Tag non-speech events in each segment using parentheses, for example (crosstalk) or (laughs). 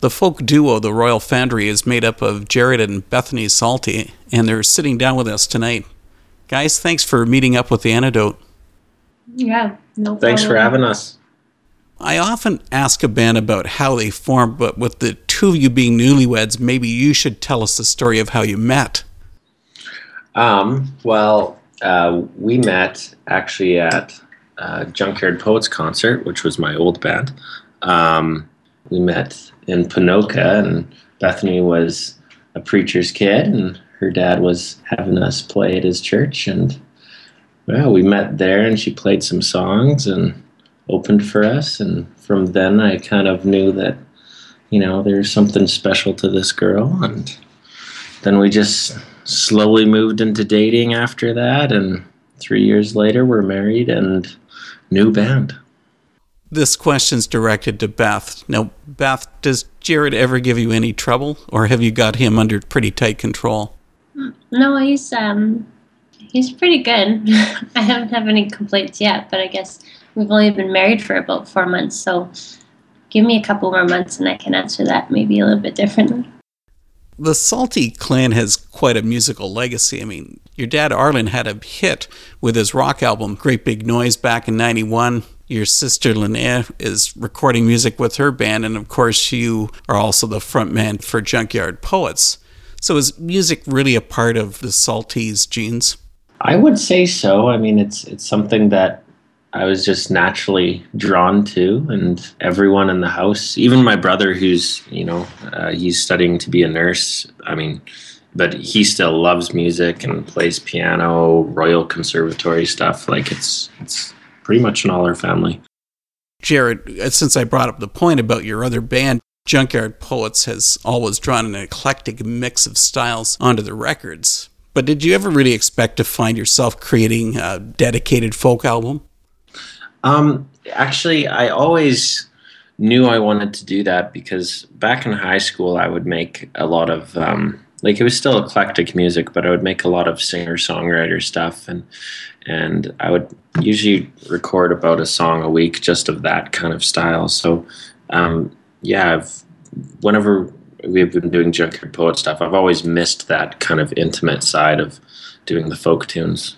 The folk duo, the Royal Foundry, is made up of Jared and Bethany Salte, and they're sitting down with us tonight. Guys, thanks for meeting up with the antidote. Yeah, no Thanks for having us. I often ask a band about how they formed, but with the two of you being newlyweds, maybe you should tell us the story of how you met. Um, well, uh, we met actually at uh, Junkyard Poets concert, which was my old band. Um, we met in Ponoka, and Bethany was a preacher's kid, and her dad was having us play at his church, and well, we met there, and she played some songs and opened for us, and from then I kind of knew that you know there's something special to this girl, and then we just slowly moved into dating after that, and three years later we're married and new band. This question's directed to Beth. Now, Beth, does Jared ever give you any trouble, or have you got him under pretty tight control? No, he's um he's pretty good. (laughs) I haven't have any complaints yet, but I guess we've only been married for about four months, so give me a couple more months and I can answer that maybe a little bit differently. The Salte clan has quite a musical legacy. I mean, your dad Arlen had a hit with his rock album Great Big Noise back in 91. Your sister Linnea is recording music with her band, and of course, you are also the frontman for Junkyard Poets. So, is music really a part of the Saltes genes? I would say so. I mean, it's it's something that I was just naturally drawn to, and everyone in the house, even my brother, who's you know uh, he's studying to be a nurse. I mean, but he still loves music and plays piano, Royal Conservatory stuff. Like it's it's pretty much in all our family. Jared, uh, since I brought up the point about your other band, Junkyard Poets has always drawn an eclectic mix of styles onto the records. But did you ever really expect to find yourself creating a dedicated folk album? Um, actually, I always knew I wanted to do that because back in high school, I would make a lot of um, like it was still eclectic music, but I would make a lot of singer songwriter stuff, and and I would usually record about a song a week just of that kind of style. So, um, yeah, I've, whenever we've been doing junkyard poet stuff, I've always missed that kind of intimate side of doing the folk tunes.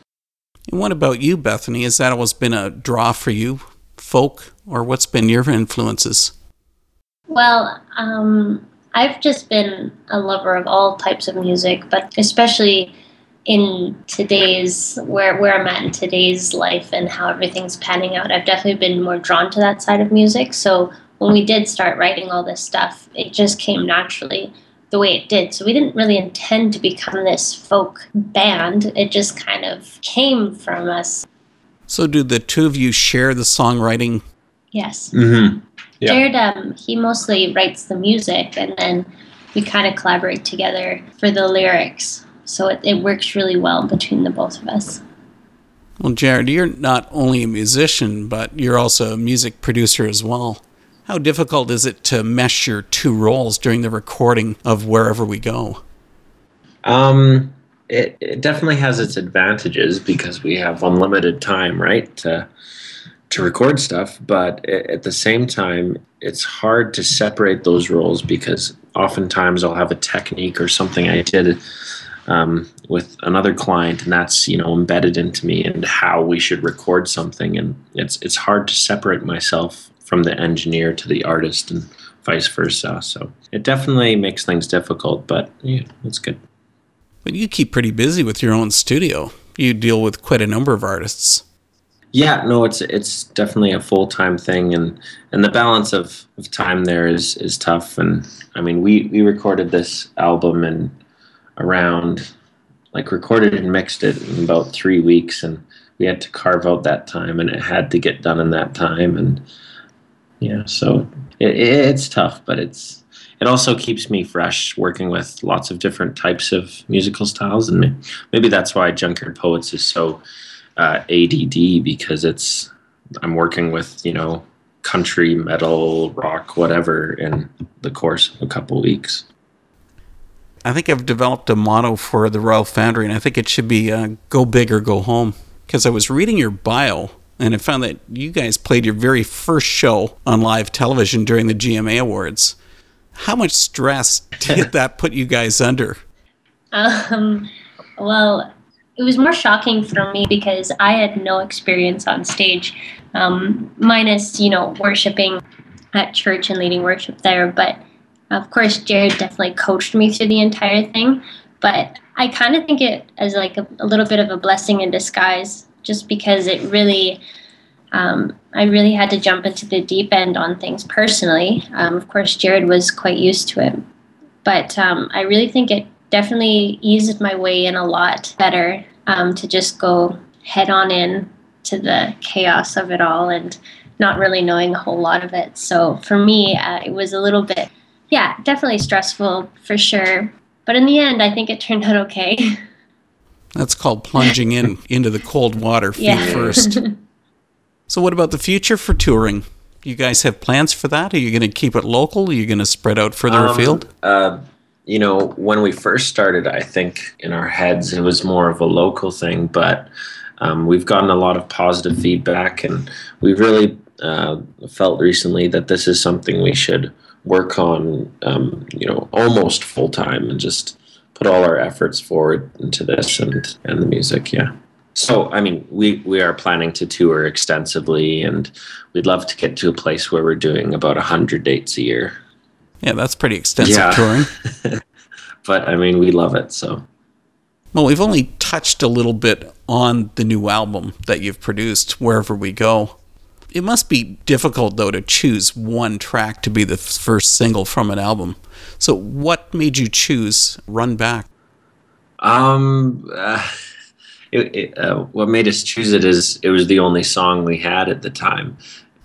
And what about you, Bethany? Has that always been a draw for you, folk, or what's been your influences? Well, um, I've just been a lover of all types of music, but especially in today's where where I'm at in today's life and how everything's panning out, I've definitely been more drawn to that side of music. So when we did start writing all this stuff, it just came naturally the way it did. So we didn't really intend to become this folk band. It just kind of came from us. So do the two of you share the songwriting? Yes. Mm-hmm. Yeah. Jared, um, he mostly writes the music, and then we kind of collaborate together for the lyrics. So it, it works really well between the both of us. Well, Jared, you're not only a musician, but you're also a music producer as well. How difficult is it to mesh your two roles during the recording of Wherever We Go? Um, it, it definitely has its advantages because we have unlimited time, right, to, to record stuff. But at the same time, it's hard to separate those roles because oftentimes I'll have a technique or something I did um, with another client, and that's you know embedded into me and how we should record something, and it's it's hard to separate myself from the engineer to the artist and vice versa. So it definitely makes things difficult, but yeah, it's good. But you keep pretty busy with your own studio. You deal with quite a number of artists. Yeah, no, it's it's definitely a full time thing, and and the balance of, of time there is is tough. And I mean, we we recorded this album and around like recorded and mixed it in about three weeks, and we had to carve out that time, and it had to get done in that time, and yeah, so it, it's tough, but it's it also keeps me fresh working with lots of different types of musical styles, and maybe that's why Junkyard Poets is so uh, ADD because it's I'm working with you know country, metal, rock, whatever in the course of a couple weeks. I think I've developed a motto for the Royal Foundry, and I think it should be uh, "Go big or go home." Because I was reading your bio, and I found that you guys played your very first show on live television during the GMA Awards. How much stress did (laughs) that put you guys under? Um, well, it was more shocking for me because I had no experience on stage, um, minus, you know, worshiping at church and leading worship there. But of course, Jared definitely coached me through the entire thing. But I kind of think it as like a, a, little bit of a blessing in disguise, just because it really, um, I really had to jump into the deep end on things personally. Um, of course, Jared was quite used to it. But um, I really think it definitely eased my way in a lot better um, to just go head on in to the chaos of it all and not really knowing a whole lot of it. So for me, uh, it was a little bit, yeah, definitely stressful for sure. But in the end, I think it turned out okay. (laughs) That's called plunging in (laughs) into the cold water feet yeah. first. (laughs) So, what about the future for touring? You guys have plans for that? Are you going to keep it local? Are you going to spread out further um, afield? Uh, you know, when we first started, I think in our heads it was more of a local thing, but um, we've gotten a lot of positive feedback, and we've really uh, felt recently that this is something we should work on, um, you know, almost full time, and just put all our efforts forward into this and and the music. Yeah. So, I mean, we, we are planning to tour extensively, and we'd love to get to a place where we're doing about 100 dates a year. Yeah, that's pretty extensive yeah. touring. (laughs) but I mean, we love it. So, well, we've only touched a little bit on the new album that you've produced, Wherever We Go. It must be difficult, though, to choose one track to be the first single from an album. So, what made you choose Run Back? Um, uh, (laughs) it, it, uh, what made us choose it is it was the only song we had at the time.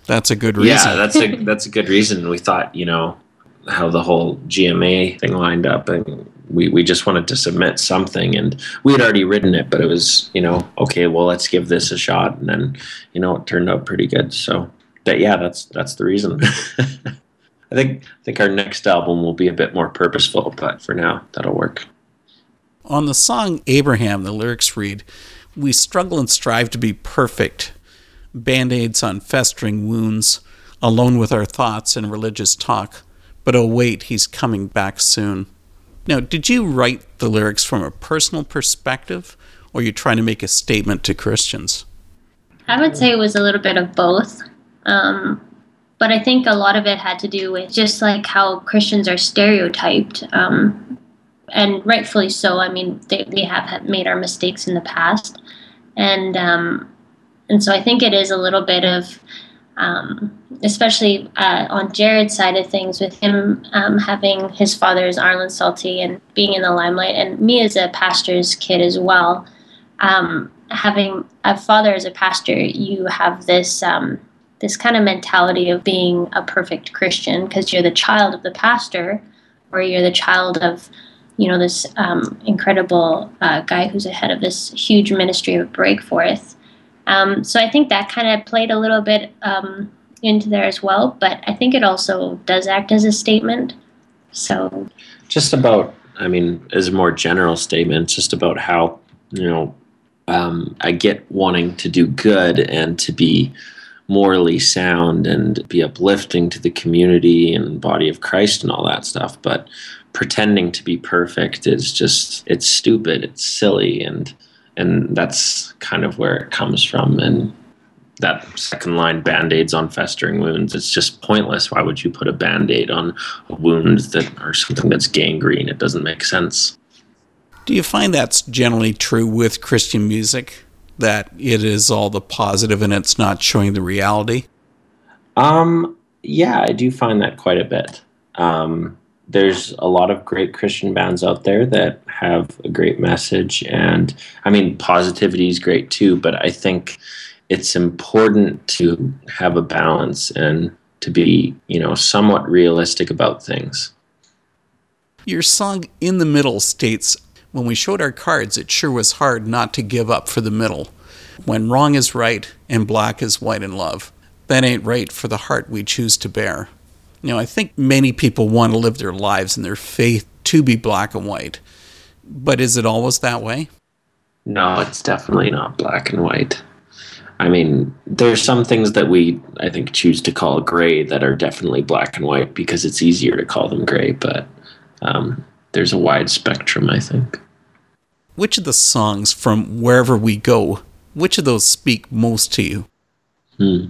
That's a good reason. Yeah, that's a (laughs) that's a good reason. We thought, you know, how the whole GMA thing lined up, and we we just wanted to submit something, and we had already written it, but it was you know okay, well let's give this a shot, and then you know it turned out pretty good. So that yeah, that's that's the reason. (laughs) I think I think our next album will be a bit more purposeful, but for now that'll work. On the song Abraham, the lyrics read, "We struggle and strive to be perfect, band-aids on festering wounds." Alone with our thoughts and religious talk, but oh, wait, he's coming back soon. Now, did you write the lyrics from a personal perspective, or you trying to make a statement to Christians? I would say it was a little bit of both. Um, but I think a lot of it had to do with just like how Christians are stereotyped, um, and rightfully so. I mean, they, we have made our mistakes in the past, and um, and so I think it is a little bit of um, especially uh, on Jared's side of things, with him um, having his father as Arlen Salte and being in the limelight, and me as a pastor's kid as well. Um, having a father as a pastor, you have this um, this kind of mentality of being a perfect Christian because you're the child of the pastor, or you're the child of you know this um, incredible uh, guy who's ahead of this huge ministry of Break Forth. Um, so I think that kind of played a little bit um, into there as well, but I think it also does act as a statement. So, just about, I mean, as a more general statement, just about how, you know, um, I get wanting to do good and to be morally sound and be uplifting to the community and body of Christ and all that stuff. But pretending to be perfect is just, it's stupid, it's silly, and and that's kind of where it comes from. And that second line band-aids on festering wounds it's just pointless. Why would you put a band-aid on a wound that or something that's gangrene? It doesn't make sense. Do you find that's generally true with christian music? That it is all the positive and it's not showing the reality? Um yeah i do find that quite a bit. Um there's a lot of great Christian bands out there that have a great message. And I mean, positivity is great too, but I think it's important to have a balance and to be, you know, somewhat realistic about things. Your song In the Middle states When we showed our cards, it sure was hard not to give up for the middle. When wrong is right and black is white in love, that ain't right for the heart we choose to bear. You know, I think many people want to live their lives and their faith to be black and white. But is it always that way? No, it's definitely not black and white. I mean, there's some things that we, I think, choose to call gray that are definitely black and white because it's easier to call them gray, but um, there's a wide spectrum, I think. Which of the songs from Wherever We Go, which of those speak most to you? Hmm.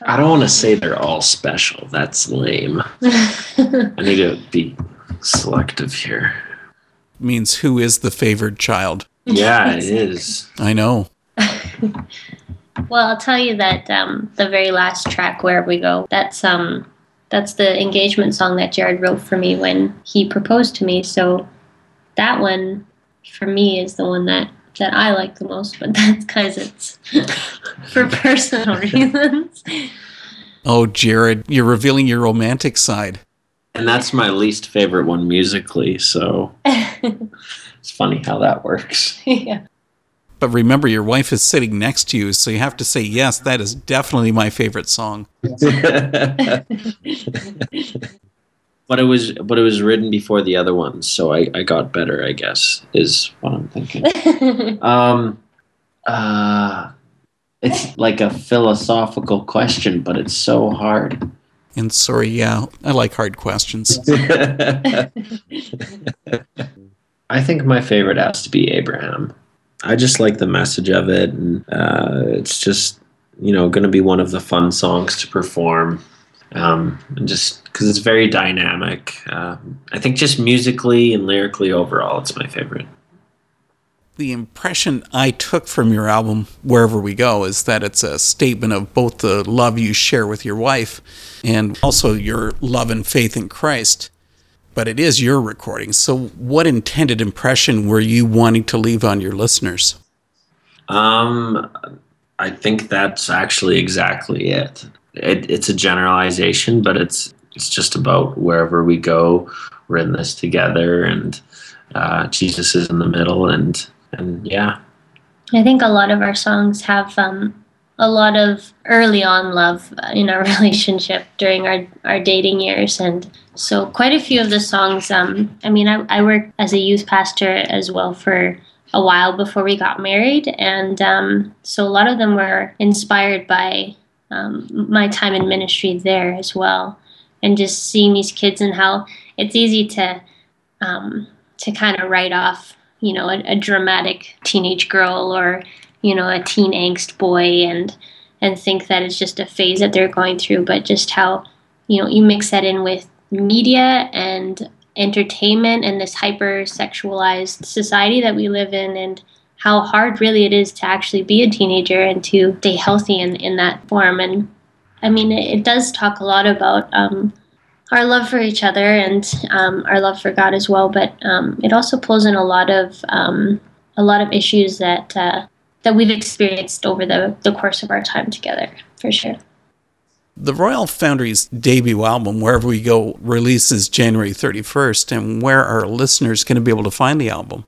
I don't want to say they're all special. That's lame. (laughs) I need to be selective here. Means who is the favored child? Yeah, it is. I know. (laughs) well, I'll tell you that um, the very last track, "Where We Go," that's um, that's the engagement song that Jared wrote for me when he proposed to me. So that one, for me, is the one that that I like the most. But (laughs) that's because it's (laughs) for personal (laughs) reasons. Oh, Jared, you're revealing your romantic side. And that's my least favorite one musically. So it's funny how that works. yeah. But remember, your wife is sitting next to you, so you have to say, yes, that is definitely my favorite song. But it was but it was written before the other ones, so I, I got better, I guess, is what I'm thinking. (laughs) um uh it's like a philosophical question, but it's so hard. And sorry, yeah, I like hard questions. (laughs) (laughs) I think my favorite has to be Abraham. I just like the message of it, and uh, it's just you know going to be one of the fun songs to perform, um, and just because it's very dynamic. Uh, I think just musically and lyrically overall, it's my favorite. The impression I took from your album, Wherever We Go, is that it's a statement of both the love you share with your wife and also your love and faith in Christ but it is your recording. So, what intended impression were you wanting to leave on your listeners? Um, I think that's actually exactly it. It. It's a generalization, but it's it's just about wherever we go, we're in this together, and uh, Jesus is in the middle, and and yeah. I think a lot of our songs have um, a lot of early on love in our (laughs) relationship during our, our dating years. And so, quite a few of the songs, um, I mean, I, I worked as a youth pastor as well for a while before we got married. And um, so, a lot of them were inspired by um, my time in ministry there as well. And just seeing these kids and how it's easy to um, to kind of write off, you know, a, a dramatic teenage girl or you know a teen angst boy and and think that it's just a phase that they're going through but just how you know you mix that in with media and entertainment and this hyper sexualized society that we live in and how hard really it is to actually be a teenager and to stay healthy in, in that form and i mean it, it does talk a lot about um, our love for each other and um, our love for god as well but um, it also pulls in a lot of um, a lot of issues that uh, that we've experienced over the, the course of our time together, for sure. The Royal Foundry's debut album, Wherever We Go, releases January 31st. And where are listeners going to be able to find the album?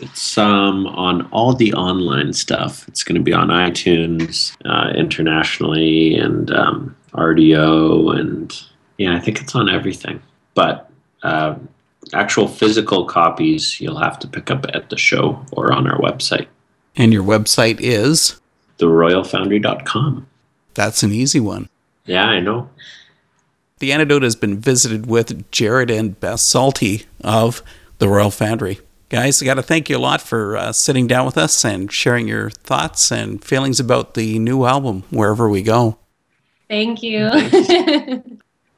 It's um, on all the online stuff. It's going to be on iTunes uh, internationally and um, Rdio. And yeah, I think it's on everything. But uh, actual physical copies you'll have to pick up at the show or on our website. And your website is? TheRoyalFoundry.com. That's an easy one. Yeah, I know. The Antidote has been visited with Jared and Beth Salte of The Royal Foundry. Guys, I got to thank you a lot for uh, sitting down with us and sharing your thoughts and feelings about the new album, Wherever We Go. Thank you. (laughs)